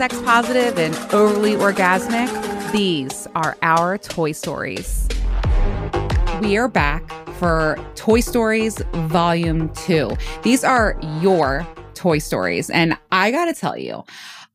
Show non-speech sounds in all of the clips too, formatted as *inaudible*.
sex positive and overly orgasmic, these are our Toy Storiezz. We are back for Toy Storiezz Volume 2. These are your Toy Storiezz. And I gotta tell you,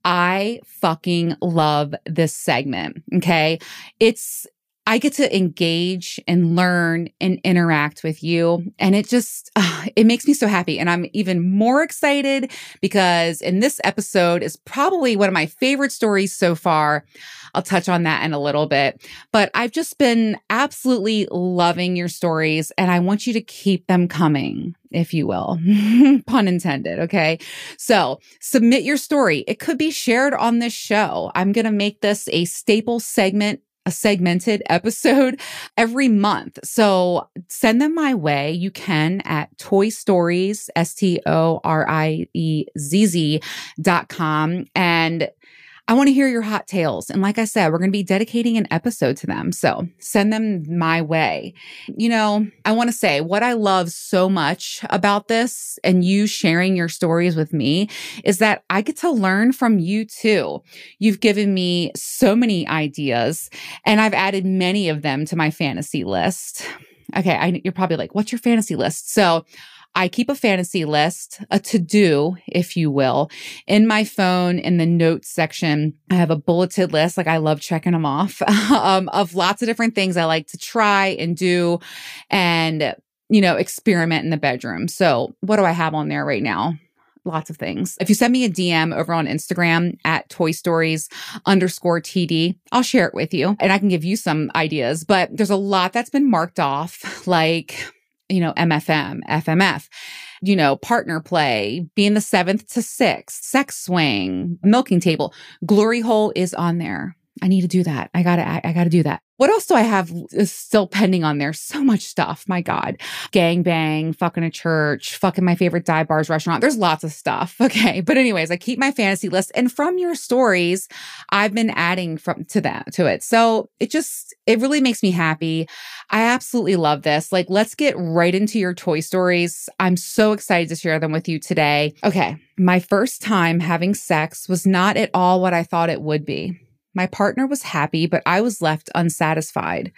I fucking love this segment. Okay. It's I get to engage and learn and interact with you. And it just, uh, *sighs* it makes me so happy. And I'm even more excited because in this episode is probably one of my favorite stories so far. I'll touch on that in a little bit, but I've just been absolutely loving your stories and I want you to keep them coming if you will. *laughs* Pun intended. Okay. So submit your story. It could be shared on this show. I'm going to make this a staple segment a segmented *laughs* episode every month. So send them my way. You can at Toy Storiezz, S T O R I E Z Z dot com. And I want to hear your hot tales. And like I said, we're going to be dedicating an episode to them. So send them my way. You know, I want to say what I love so much about this and you sharing your stories with me is that I get to learn from you too. You've given me so many ideas and I've added many of them to my fantasy list. Okay. I, you're probably like, what's your fantasy list? So I keep a fantasy list, a to do, if you will, in my phone in the notes section. I have a bulleted list, like I love checking them off, *laughs* um, of lots of different things I like to try and do and, you know, experiment in the bedroom. So, what do I have on there right now? lots of things. If you send me a DM over on Instagram at Toy Storiezz underscore TD, I'll share it with you and I can give you some ideas. But there's a lot that's been marked off, *laughs* like you know, MFM, FMF, you know, partner play, being the seventh to sixth, sex swing, milking table. Glory hole is on there. I need to do that. I gotta, I, I gotta do that. What else do I have is still pending on there? So much stuff. My God. Gang bang, fucking a church, fucking my favorite dive bars restaurant. There's lots of stuff. *laughs* Okay. But anyways, I keep my fantasy list. And from your stories, I've been adding from to that to it. So it just it really makes me happy. I absolutely love this. Like, let's get right into your toy stories. I'm so excited to share them with you today. Okay. My first time having sex was not at all what I thought it would be. My partner was happy, but I was left unsatisfied.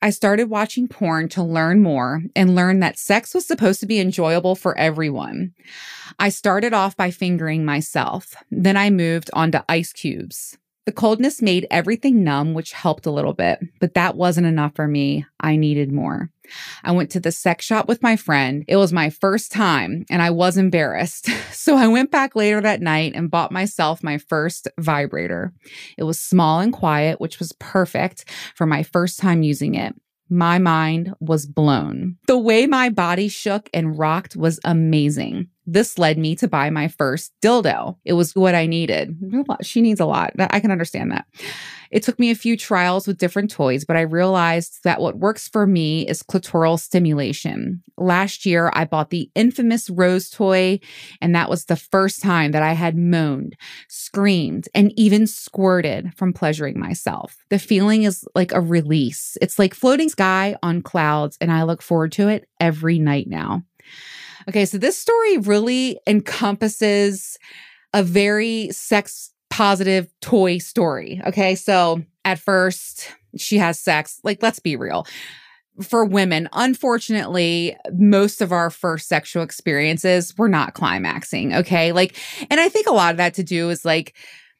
I started watching porn to learn more and learn that sex was supposed to be enjoyable for everyone. I started off by fingering myself. Then I moved on to ice cubes. The coldness made everything numb, which helped a little bit, but that wasn't enough for me. I needed more. I went to the sex shop with my friend. It was my first time and I was embarrassed. *laughs* So I went back later that night and bought myself my first vibrator. It was small and quiet, which was perfect for my first time using it my mind was blown. The way my body shook and rocked was amazing. This led me to buy my first dildo. It was what I needed. She needs a lot. I can understand that. It took me a few trials with different toys, but I realized that what works for me is clitoral stimulation. Last year, I bought the infamous Rose toy, and that was the first time that I had moaned, screamed, and even squirted from pleasuring myself. The feeling is like a release. It's like floating sky on clouds, and I look forward to it every night now. Okay, so this story really encompasses a very sex positive toy story. Okay, so at first she has sex. Like, let's be real. For women, unfortunately, most of our first sexual experiences were not climaxing. Okay. Like, and I think a lot of that to do is like,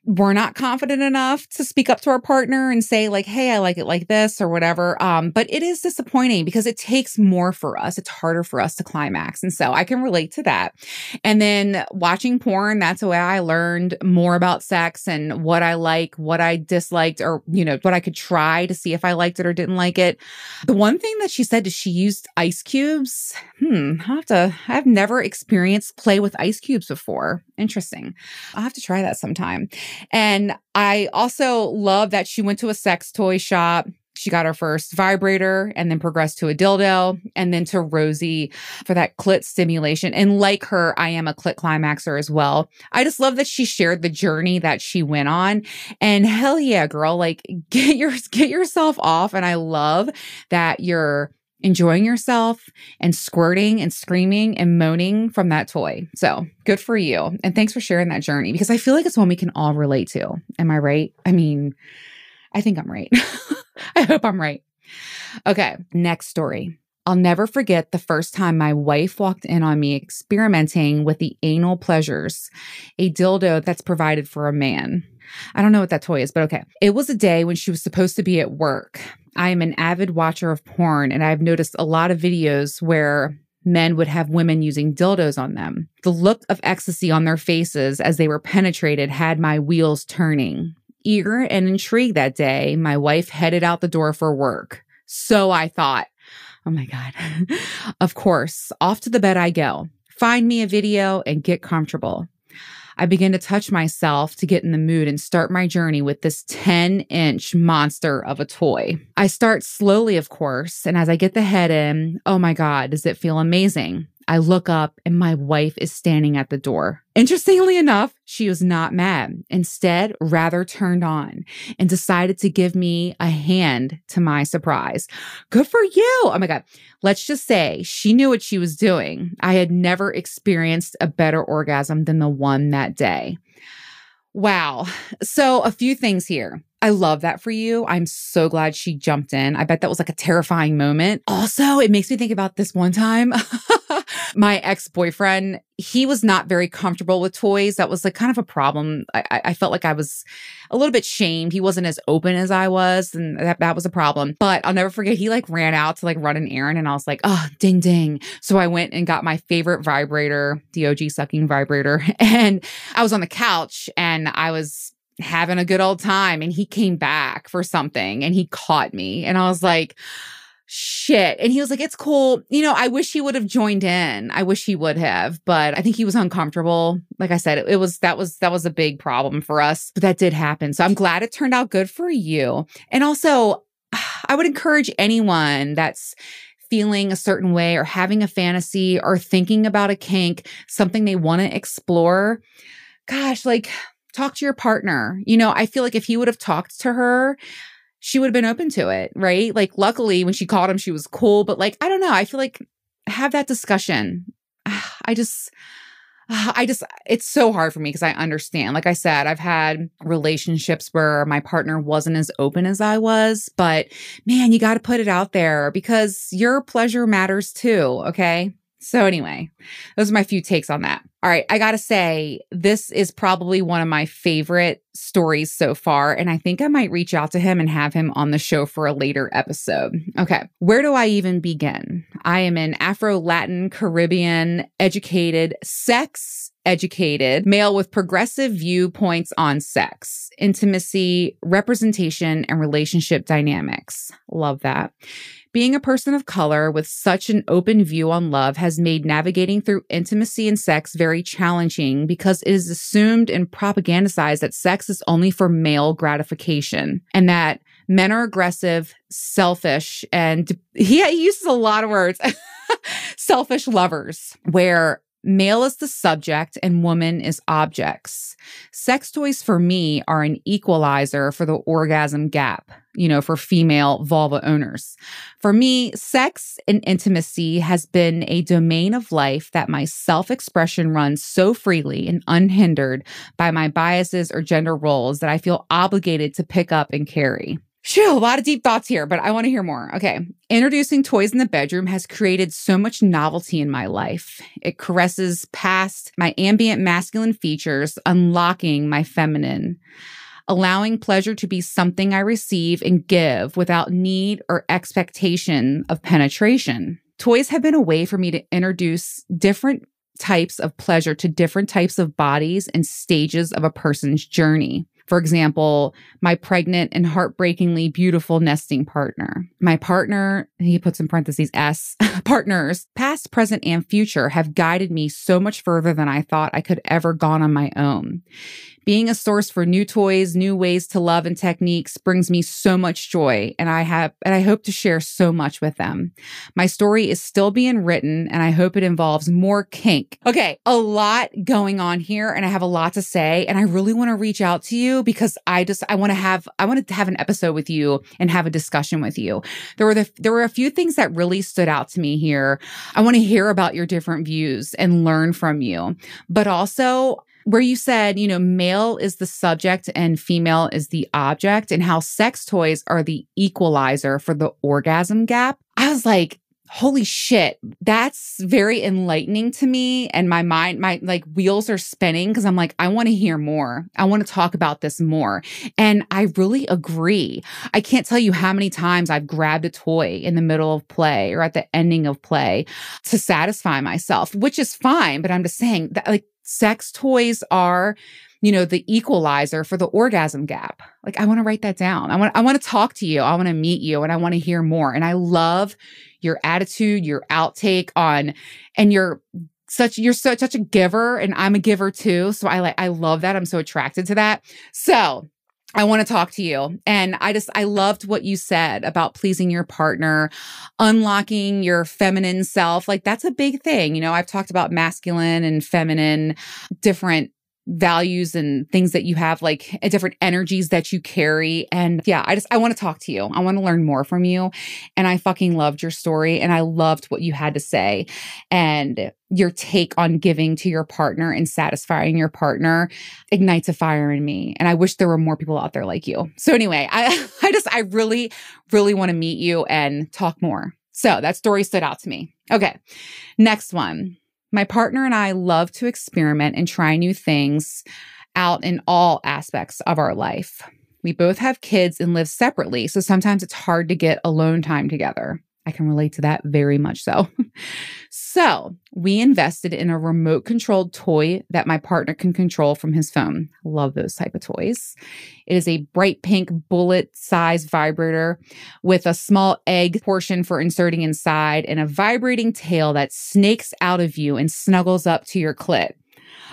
we're not confident enough to speak up to our partner and say like hey i like it like this or whatever. Um but it is disappointing because it takes more for us. It's harder for us to climax. And so i can relate to that. And then watching porn that's the way i learned more about sex and what i like what i disliked or you know what i could try to see if i liked it or didn't like it. The one thing that she said is she used ice cubes. Hmm i have to i've never experienced play with ice cubes before. Interesting. I'll have to try that sometime and I also love that she went to a sex toy shop. She got her first vibrator and then progressed to a dildo and then to Rosie for that clit stimulation. And like her, I am a clit climaxer as well. I just love that she shared the journey that she went on. And hell yeah, girl, like *laughs* get your get yourself off. And I love that you're enjoying yourself and squirting and screaming and moaning from that toy. So good for you. And thanks for sharing that journey because I feel like it's one we can all relate to. Am I right? I mean, I think I'm right. *laughs* I hope I'm right. Okay, next story. I'll never forget the first time my wife walked in on me experimenting with the anal pleasures, a dildo that's provided for a man. I don't know what that toy is, but okay. It was a day when she was supposed to be at work. I am an avid watcher of porn, and I've noticed a lot of videos where men would have women using dildos on them. The look of ecstasy on their faces as they were penetrated had my wheels turning. Eager and intrigued that day, my wife headed out the door for work. So I thought, oh my God. *laughs* of course, off to the bed I go. Find me a video and get comfortable. I begin to touch myself to get in the mood and start my journey with this 10 inch monster of a toy. I start slowly, of course, and as I get the head in, oh my God, does it feel amazing? I look up and my wife is standing at the door. Interestingly enough, she was not mad, instead, rather turned on and decided to give me a hand to my surprise. Good for you. Oh my God. Let's just say she knew what she was doing. I had never experienced a better orgasm than the one that day. Wow. So, a few things here. I love that for you. I'm so glad she jumped in. I bet that was like a terrifying moment. Also, it makes me think about this one time. *laughs* my ex boyfriend, he was not very comfortable with toys. That was like kind of a problem. I, I, felt like I was a little bit shamed. He wasn't as open as I was, and that, that was a problem. But I'll never forget, he like ran out to like run an errand, and I was like, oh, ding, ding. So I went and got my favorite vibrator, the OG sucking vibrator. *laughs* And I was on the couch and I was having a good old time, and he came back for something and he caught me. And I was like, shit. And he was like, it's cool. You know, I wish he would have joined in. I wish he would have, but I think he was uncomfortable. Like I said, it, it, was, that was, that was a big problem for us, but that did happen. So I'm glad it turned out good for you. And also, *sighs* I would encourage anyone that's feeling a certain way or having a fantasy or thinking about a kink, something they want to explore. Gosh, like talk to your partner. You know, I feel like if he would have talked to her, she would have been open to it, right? Like, luckily, when she called him, she was cool. But like, I don't know. I feel like have that discussion. *sighs* I just, *sighs* I just, it's so hard for me because I understand. Like I said, I've had relationships where my partner wasn't as open as I was, but man, you got to put it out there because your pleasure matters too. Okay. So, anyway, those are my few takes on that. All right, I gotta say, this is probably one of my favorite stories so far, and I think I might reach out to him and have him on the show for a later episode. Okay, where do I even begin? I am an Afro Latin Caribbean educated sex educated male with progressive viewpoints on sex, intimacy, representation, and relationship dynamics. Love that. Being a person of color with such an open view on love has made navigating through intimacy and sex very challenging because it is assumed and propagandized that sex is only for male gratification and that men are aggressive, selfish, and he, *laughs* he uses a lot of words. *laughs* selfish lovers, where Male is the subject and woman is objects. Sex toys for me are an equalizer for the orgasm gap, you know, for female vulva owners. For me, sex and intimacy has been a domain of life that my self expression runs so freely and unhindered by my biases or gender roles that I feel obligated to pick up and carry. Phew, a lot of deep thoughts here, but I want to hear more. Okay. Introducing toys in the bedroom has created so much novelty in my life. It caresses past my ambient masculine features, unlocking my feminine, allowing pleasure to be something I receive and give without need or expectation of penetration. Toys have been a way for me to introduce different types of pleasure to different types of bodies and stages of a person's journey. For example, my pregnant and heartbreakingly beautiful nesting partner. My partner, he puts in parentheses S, *laughs* partners, past, present, and future have guided me so much further than I thought I could ever gone on my own. Being a source for new toys, new ways to love and techniques brings me so much joy and I have and I hope to share so much with them. My story is still being written and I hope it involves more kink. Okay, a lot going on here and I have a lot to say and I really want to reach out to you because I just I want to have I want to have an episode with you and have a discussion with you. There were the there were a few things that really stood out to me here. I want to hear about your different views and learn from you. But also where you said, you know, male is the subject and female is the object, and how sex toys are the equalizer for the orgasm gap. I was like, holy shit, that's very enlightening to me. And my mind, my like wheels are spinning because I'm like, I want to hear more. I want to talk about this more. And I really agree. I can't tell you how many times I've grabbed a toy in the middle of play or at the ending of play to satisfy myself, which is fine. But I'm just saying that like sex toys are you know the equalizer for the orgasm gap. Like i want to write that down. I want i want to talk to you. I want to meet you and i want to hear more. And i love your attitude your outtake on and you're such you're such such a giver and i'm a giver too. So i like i love that. I'm so attracted to that. So I want to talk to you. And I just, I loved what you said about pleasing your partner, unlocking your feminine self. Like that's a big thing. You know, I've talked about masculine and feminine, different values and things that you have like eh, different energies that you carry. And yeah i just i want to talk to you. I want to learn more from you. And i fucking loved your story and i loved what you had to say and your take on giving to your partner and satisfying your partner ignites a fire in me. And i wish there were more people out there like you. So anyway i *laughs* i just i really really want to meet you and talk more. So that story stood out to me. Okay next one my partner and I love to experiment and try new things out in all aspects of our life. We both have kids and live separately, so sometimes it's hard to get alone time together. I can relate to that very much so. *laughs* so, we invested in a remote controlled toy that my partner can control from his phone. Love those type of toys. It is a bright pink bullet size vibrator with a small egg portion for inserting inside and a vibrating tail that snakes out of you and snuggles up to your clit.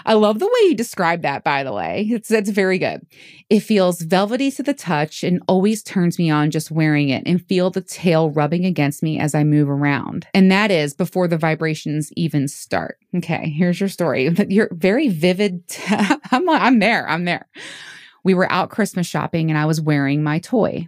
I love the way you describe that, by the way. It's that's very good. It feels velvety to the touch and always turns me on just wearing it and feel the tail rubbing against me as I move around. And that is before the vibrations even start. Okay, here's your story. You're very vivid. *laughs* I'm I'm there. I'm there. We were out Christmas shopping and I was wearing my toy.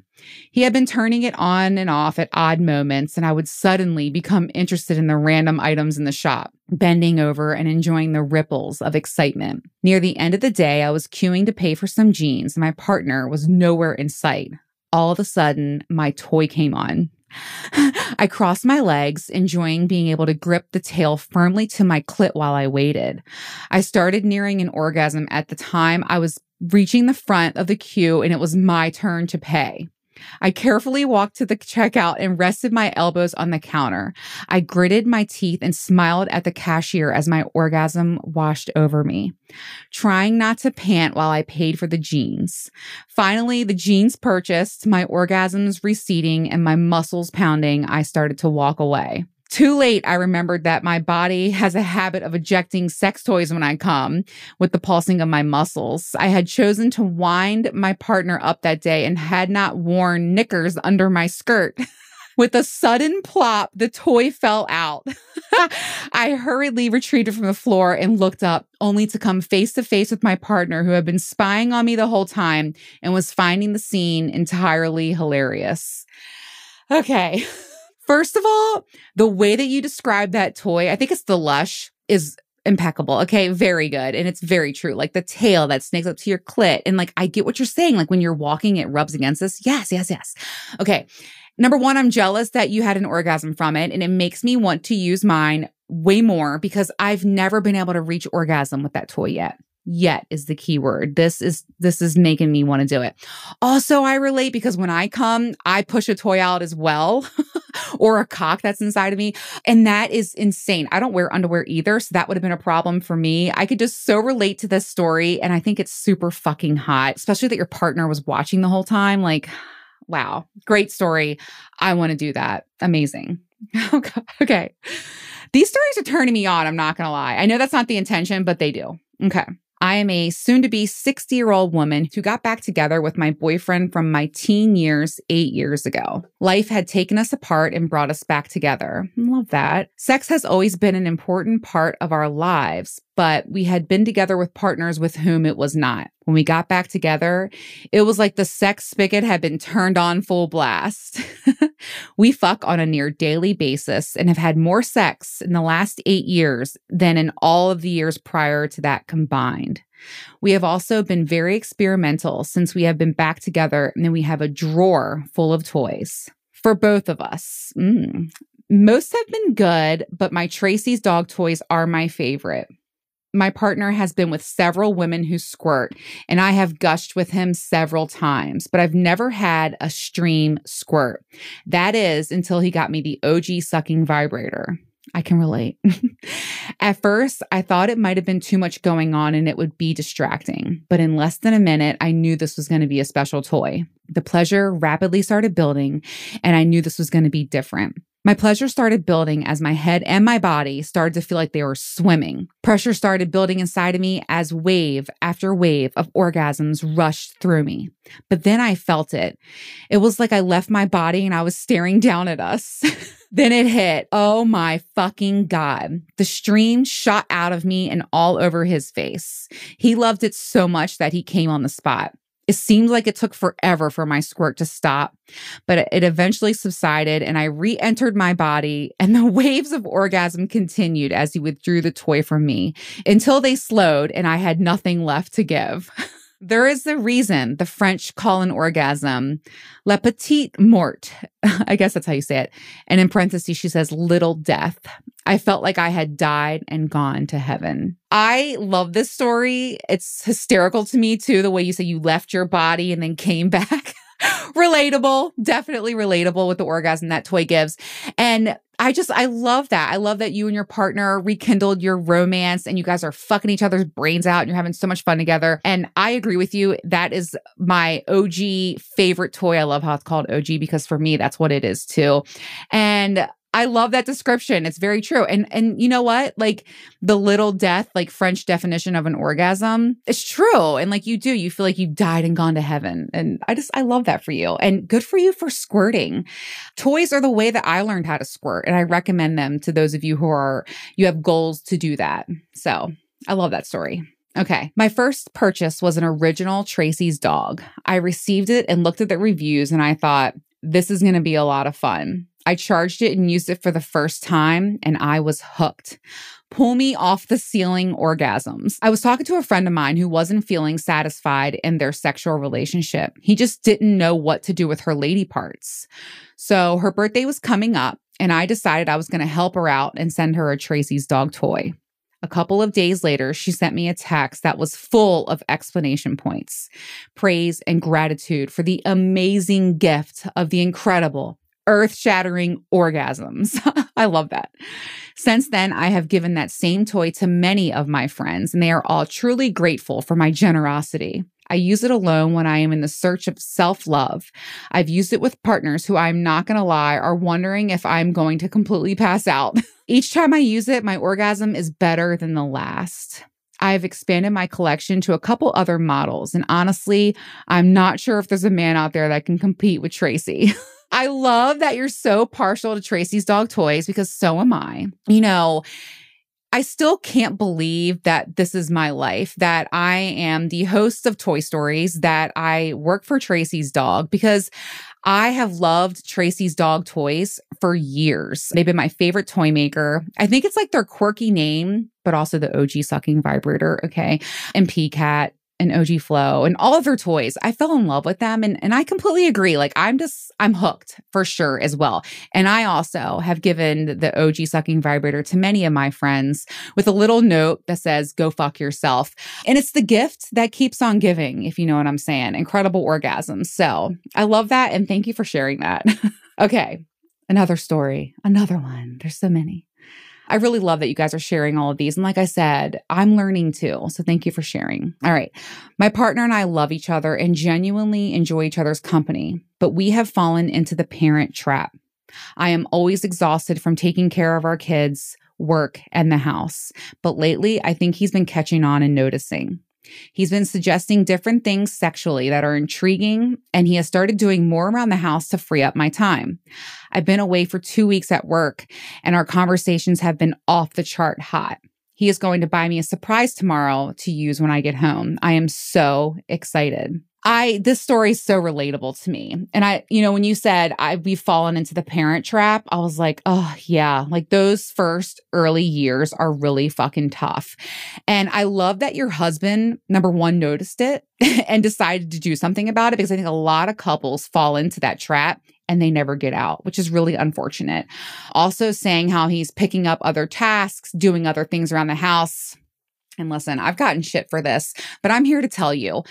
He had been turning it on and off at odd moments, and I would suddenly become interested in the random items in the shop, bending over and enjoying the ripples of excitement. Near the end of the day, I was queuing to pay for some jeans, and my partner was nowhere in sight. All of a sudden, my toy came on. *sighs* I crossed my legs, enjoying being able to grip the tail firmly to my clit while I waited. I started nearing an orgasm at the time I was reaching the front of the queue and it was my turn to pay. I carefully walked to the checkout and rested my elbows on the counter. I gritted my teeth and smiled at the cashier as my orgasm washed over me, trying not to pant while I paid for the jeans. Finally, the jeans purchased, my orgasms receding and my muscles pounding, I started to walk away. Too late, I remembered that my body has a habit of ejecting sex toys when I come with the pulsing of my muscles. I had chosen to wind my partner up that day and had not worn knickers under my skirt. *laughs* With a sudden plop, the toy fell out. *laughs* I hurriedly retreated from the floor and looked up, only to come face to face with my partner who had been spying on me the whole time and was finding the scene entirely hilarious. Okay. *laughs* First of all, the way that you describe that toy, I think it's the Lush, is impeccable. Okay, very good. And it's very true. Like the tail that snakes up to your clit. And like, I get what you're saying. Like when you're walking, it rubs against us. Yes, yes, yes. Okay. Number one, I'm jealous that you had an orgasm from it. And it makes me want to use mine way more because I've never been able to reach orgasm with that toy yet yet is the key word. This is this is making me want to do it. Also, I relate because when I come, I push a toy out as well *laughs* or a cock that's inside of me, and that is insane. I don't wear underwear either, so that would have been a problem for me. I could just so relate to this story and I think it's super fucking hot, especially that your partner was watching the whole time like wow, great story. I want to do that. Amazing. *laughs* okay. These stories are turning me on, I'm not going to lie. I know that's not the intention, but they do. Okay. I am a soon to be 60 year old woman who got back together with my boyfriend from my teen years eight years ago. Life had taken us apart and brought us back together. Love that. Sex has always been an important part of our lives, but we had been together with partners with whom it was not. When we got back together, it was like the sex spigot had been turned on full blast. *laughs* we fuck on a near daily basis and have had more sex in the last eight years than in all of the years prior to that combined. We have also been very experimental since we have been back together and then we have a drawer full of toys for both of us. Mm. Most have been good, but my Tracy's dog toys are my favorite my partner has been with several women who squirt, and I have gushed with him several times, but I've never had a stream squirt. That is until he got me the OG sucking vibrator. I can relate. *laughs* At first, I thought it might have been too much going on and it would be distracting. But in less than a minute, I knew this was going to be a special toy. The pleasure rapidly started building, and I knew this was going to be different. My pleasure started building as my head and my body started to feel like they were swimming. Pressure started building inside of me as wave after wave of orgasms rushed through me. But then I felt it. It was like I left my body and I was staring *laughs* down at us. *laughs* then it hit. Oh my fucking God. The stream shot out of me and all over his face. He loved it so much that he came on the spot. It seemed like it took forever for my squirt to stop, but it eventually subsided and I re entered my body, and the *laughs* waves of orgasm continued as he withdrew the toy from me until they slowed and I had nothing left to give. *laughs* There is a reason the French call an orgasm la petite mort. *laughs* I guess that's how you say it. And in parentheses, she says little death. I felt like I had died and gone to heaven. I love this story. It's hysterical to me, too, the way you say you left your body and then came *laughs* back. *laughs* relatable, definitely relatable with the orgasm that toy gives. And I just, I love that. I love that you and your partner rekindled your romance and you guys are fucking each other's brains out and you're having so much fun together. And I agree with you. That is my OG favorite toy. I love how it's called OG because for me, that's what it is too. And I love that description. It's very true. And and you know what? Like the little death, like French definition of an orgasm, it's true. And like you do, you feel like you've died and gone to heaven. And I just I love that for you. And good for you for squirting. Toys are the way that I learned how to squirt. And I recommend them to those of you who are you have goals to do that. So I love that story. Okay. My first purchase was an original Tracy's dog. I received it and looked at the reviews and I thought, this is going to be a lot of fun. I charged it and used it for the first time, and I was hooked. Pull me off the ceiling orgasms. I was talking to a friend of mine who wasn't feeling satisfied in their sexual relationship. He just didn't know what to do with her lady parts. So her birthday was coming up, and I decided I was going to help her out and send her a Tracy's dog toy. A couple of days later, she sent me a text that was full of explanation points, praise, and gratitude for the amazing gift of the incredible, earth shattering orgasms. *laughs* I love that. Since then, I have given that same toy to many of my friends, and they are all truly grateful for my generosity. I use it alone when I am in the search of self love. I've used it with partners who I'm not going to lie are wondering if I'm going to completely pass out. *laughs* Each time I use it, my orgasm is better than the last. I've expanded my collection to a couple other models, and honestly, I'm not sure if there's a man out there that can compete with Tracy. *laughs* I love that you're so partial to Tracy's dog toys because so am I. You know, I still can't believe that this is my life, that I am the host of Toy Storiezz, that I work for Tracy's dog because I have loved Tracy's dog toys for years. They've been my favorite toy maker. I think it's like their quirky name, but also the OG sucking vibrator. Okay. And PCAT and OG Flow and all of their toys. I fell in love with them and, and I completely agree. Like I'm just, I'm hooked for sure as well. And I also have given the OG sucking vibrator to many of my friends with a little note that says, go fuck yourself. And it's the gift that keeps on giving, if you know what I'm saying. Incredible orgasms. So I love that. And thank you for sharing that. *laughs* okay. Another story, another one. There's so many. I really love that you guys are sharing all of these. And like I said, I'm learning too. So thank you for sharing. All right. My partner and I love each other and genuinely enjoy each other's company, but we have fallen into the parent trap. I am always exhausted from taking care of our kids, work, and the house. But lately, I think he's been catching on and noticing. He's been suggesting different things sexually that are intriguing, and he has started doing more around the house to free up my time. I've been away for two weeks at work, and our conversations have been off the chart hot. He is going to buy me a surprise tomorrow to use when I get home. I am so excited. I this story is so relatable to me. And I, you know, when you said I we've fallen into the parent trap, I was like, oh yeah, like those first early years are really fucking tough. And I love that your husband, number one, noticed it *laughs* and decided to do something about it because I think a lot of couples fall into that trap and they never get out, which is really unfortunate. Also saying how he's picking up other tasks, doing other things around the house. And listen, I've gotten shit for this, but I'm here to tell you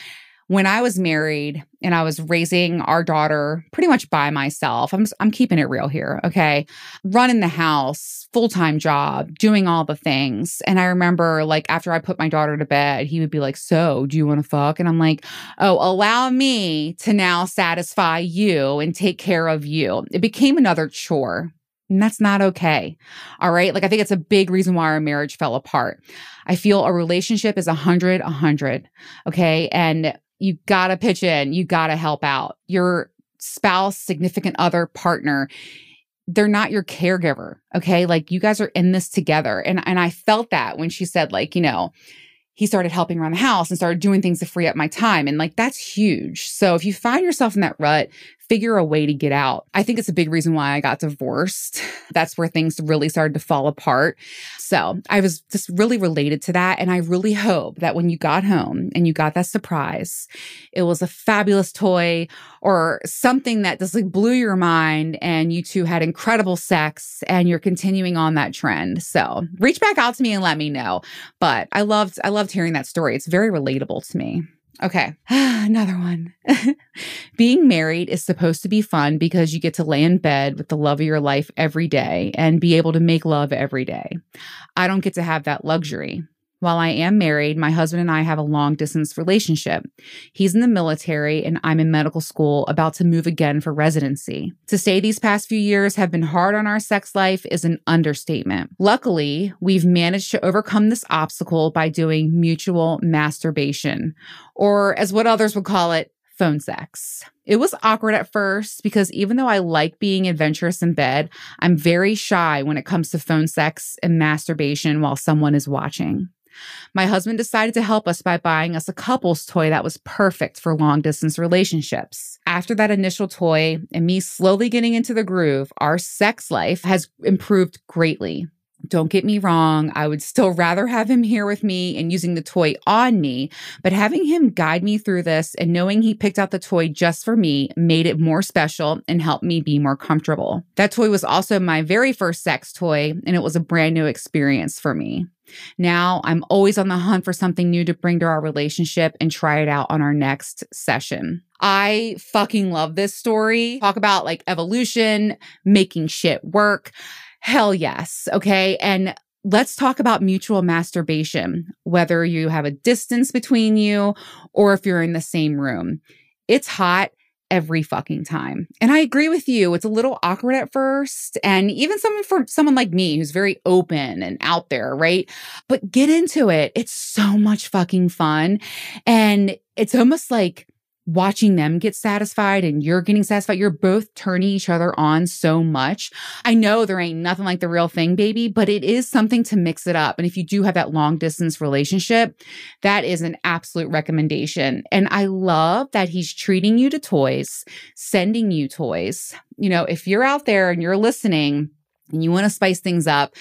when I was married and I was raising our daughter pretty much by myself, I'm, I'm keeping it real here, okay? Running the house, full time job, doing all the things. And I remember, like, after I put my daughter to bed, he would be like, So, do you want to fuck? And I'm like, Oh, allow me to now satisfy you and take care of you. It became another chore. And that's not okay. All right. Like, I think it's a big reason why our marriage fell apart. I feel a relationship is a hundred, a hundred. Okay. And you got to pitch in, you got to help out. Your spouse, significant other, partner, they're not your caregiver, okay? Like you guys are in this together. And and I felt that when she said like, you know, he started helping around the house and started doing things to free up my time. And like, that's huge. So if you find yourself in that rut, figure a way to get out. I think it's a big reason why I got divorced. That's where things really started to fall apart. So I was just really related to that. And I really hope that when you got home and you got that surprise, it was a fabulous toy or something that just like blew your mind and you two had incredible sex and you're continuing on that trend. So reach back out to me and let me know. But I loved, I loved hearing that story. It's very relatable to me. Okay, *sighs* another one. *laughs* Being married is supposed to be fun because you get to lay in bed with the love of your life every day and be able to make love every day. I don't get to have that luxury. While I am married, my husband and I have a long distance relationship. He's in the military and I'm in medical school about to move again for residency. To say these past few years have been hard on our sex life is an understatement. Luckily, we've managed to overcome this obstacle by doing mutual masturbation, or as what others would call it, phone sex. It was awkward at first because even though I like being adventurous in bed, I'm very shy when it comes to phone sex and masturbation while someone is watching. My husband decided to help us by buying us a couple's toy that was perfect for long distance relationships. After that initial toy and me slowly getting into the groove, our sex life has improved greatly. Don't get me wrong, I would still *laughs* rather have him here with me and using the toy on me, but having him guide me through this and knowing he picked out the toy just for me made it more special and helped me be more comfortable. That toy was also my very first sex toy, and it was a brand new experience for me. Now I'm always on the hunt for something new to bring to our relationship and try it out on our next session. I fucking love this story. Talk about like evolution, making shit work. Hell yes. Okay. And let's talk about mutual masturbation, whether you have a distance between you or if you're in the same room. It's hot every fucking time. And I agree with you. It's a little awkward at first. And even someone for someone like me who's very open and out there, right? But get into it. It's so much fucking fun. And it's almost like watching them get satisfied and you're getting satisfied. You're both turning each other on so much. I know there ain't nothing like the real thing, baby, but it is something to mix it up. And if you do have that long distance relationship, that is an absolute recommendation. And I love that he's treating you to toys, sending you toys. You know, if you're out there and you're listening and you want to spice things up,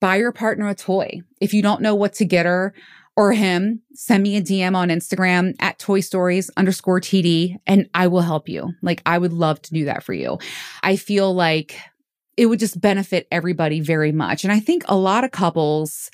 buy your partner a toy. If you don't know what to get her, or him, send me a DM on Instagram at Toy Storiezz underscore TD and I will help you. Like, I would love to do that for you. I feel like it would just benefit everybody very much. And I think a lot of couples,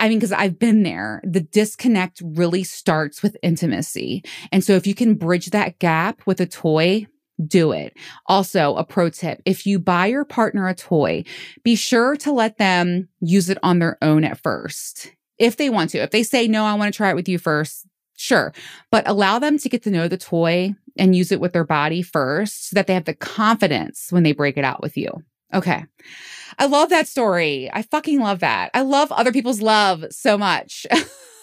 I mean, because I've been there, the disconnect really starts with intimacy. And so if you can bridge that gap with a toy, do it. Also, a pro tip if you buy your partner a toy, be sure to let them use it on their own at first if they want to. If they say, no, I want to try it with you first, sure. But allow them to get to know the toy and use it with their body first so that they have the confidence when they break it out with you. Okay. I love that story. I fucking love that. I love other people's love so much. *laughs*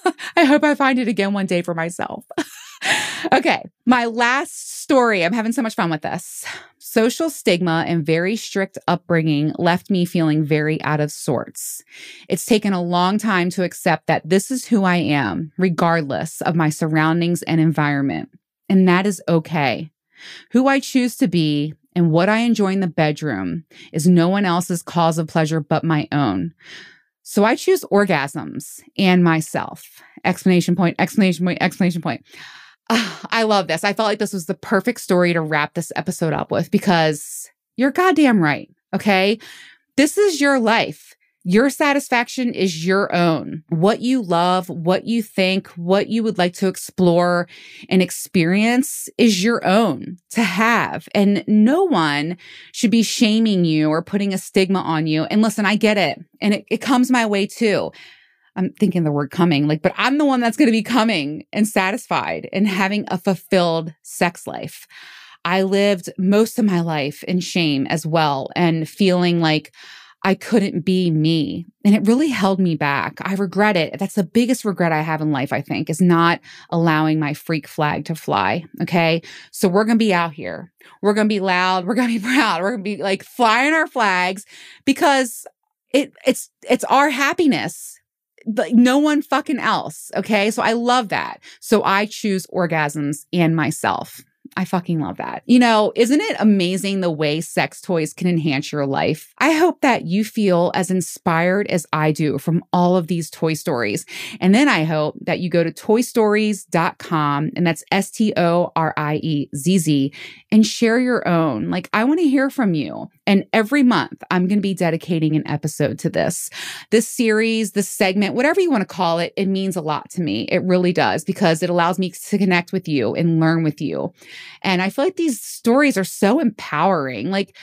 *laughs* I hope I find it again one day for myself. *laughs* okay, my last story. I'm having so much fun with this. Social stigma and very strict upbringing left me feeling very out of sorts. It's taken a long time to accept that this is who I am, regardless of my surroundings and environment. And that is okay. Who I choose to be and what I enjoy in the bedroom is no one else's cause of pleasure but my own. So I choose orgasms and myself. Explanation point, explanation point, explanation point. Uh, I love this. I felt like this was the perfect story to wrap this episode up with because you're goddamn right. Okay. This is your life. Your satisfaction is your own. What you love, what you think, what you would like to explore and experience is your own to have. And no one should be shaming you or putting a stigma on you. And listen, I get it. And it, it comes my way too. I'm thinking the word coming, like, but I'm the one that's going to be coming and satisfied and having a fulfilled sex life. I lived most of my life in shame as well and feeling like I couldn't be me. And it really held me back. I regret it. That's the biggest regret I have in life, I think, is not allowing my freak flag to fly. Okay. So we're going to be out here. We're going to be loud. We're going to be *laughs* proud. We're going to be like flying our flags because it, it's, it's our happiness. Like no one fucking else. Okay. So I love that. So I choose orgasms and myself. I fucking love that. You know, isn't it amazing the way sex toys can enhance your life? I hope that you feel as inspired as I do from all of these toy stories. And then I hope that you go to toystoriezz.com and that's S T O R I E Z Z and share your own. Like, I want to hear from you. And every month, I'm going to be dedicating an episode to this. This series, this segment, whatever you want to call it, it means a lot to me. It really does because it allows me to connect with you and learn with you. And I feel like these stories are so empowering. Like,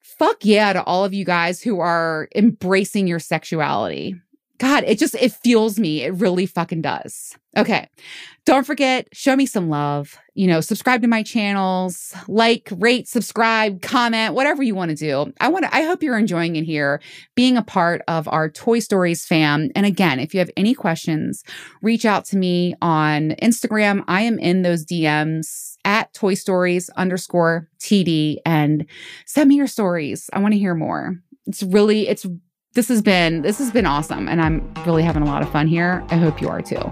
fuck yeah to all of you guys who are embracing your sexuality. God, it just, it fuels me. It really fucking does. Okay. Don't forget, show me some love. You know, subscribe to my channels, like, rate, subscribe, comment, whatever you want to do. I want to, I hope you're enjoying it here, being a part of our Toy Storiezz fam. And again, if you have any questions, reach out to me on Instagram. I am in those DMs at Toy Storiezz underscore TD and send me your stories. I want to hear more. It's really, it's, this has been, this has been awesome. And I'm really having a lot of fun here. I hope you are too.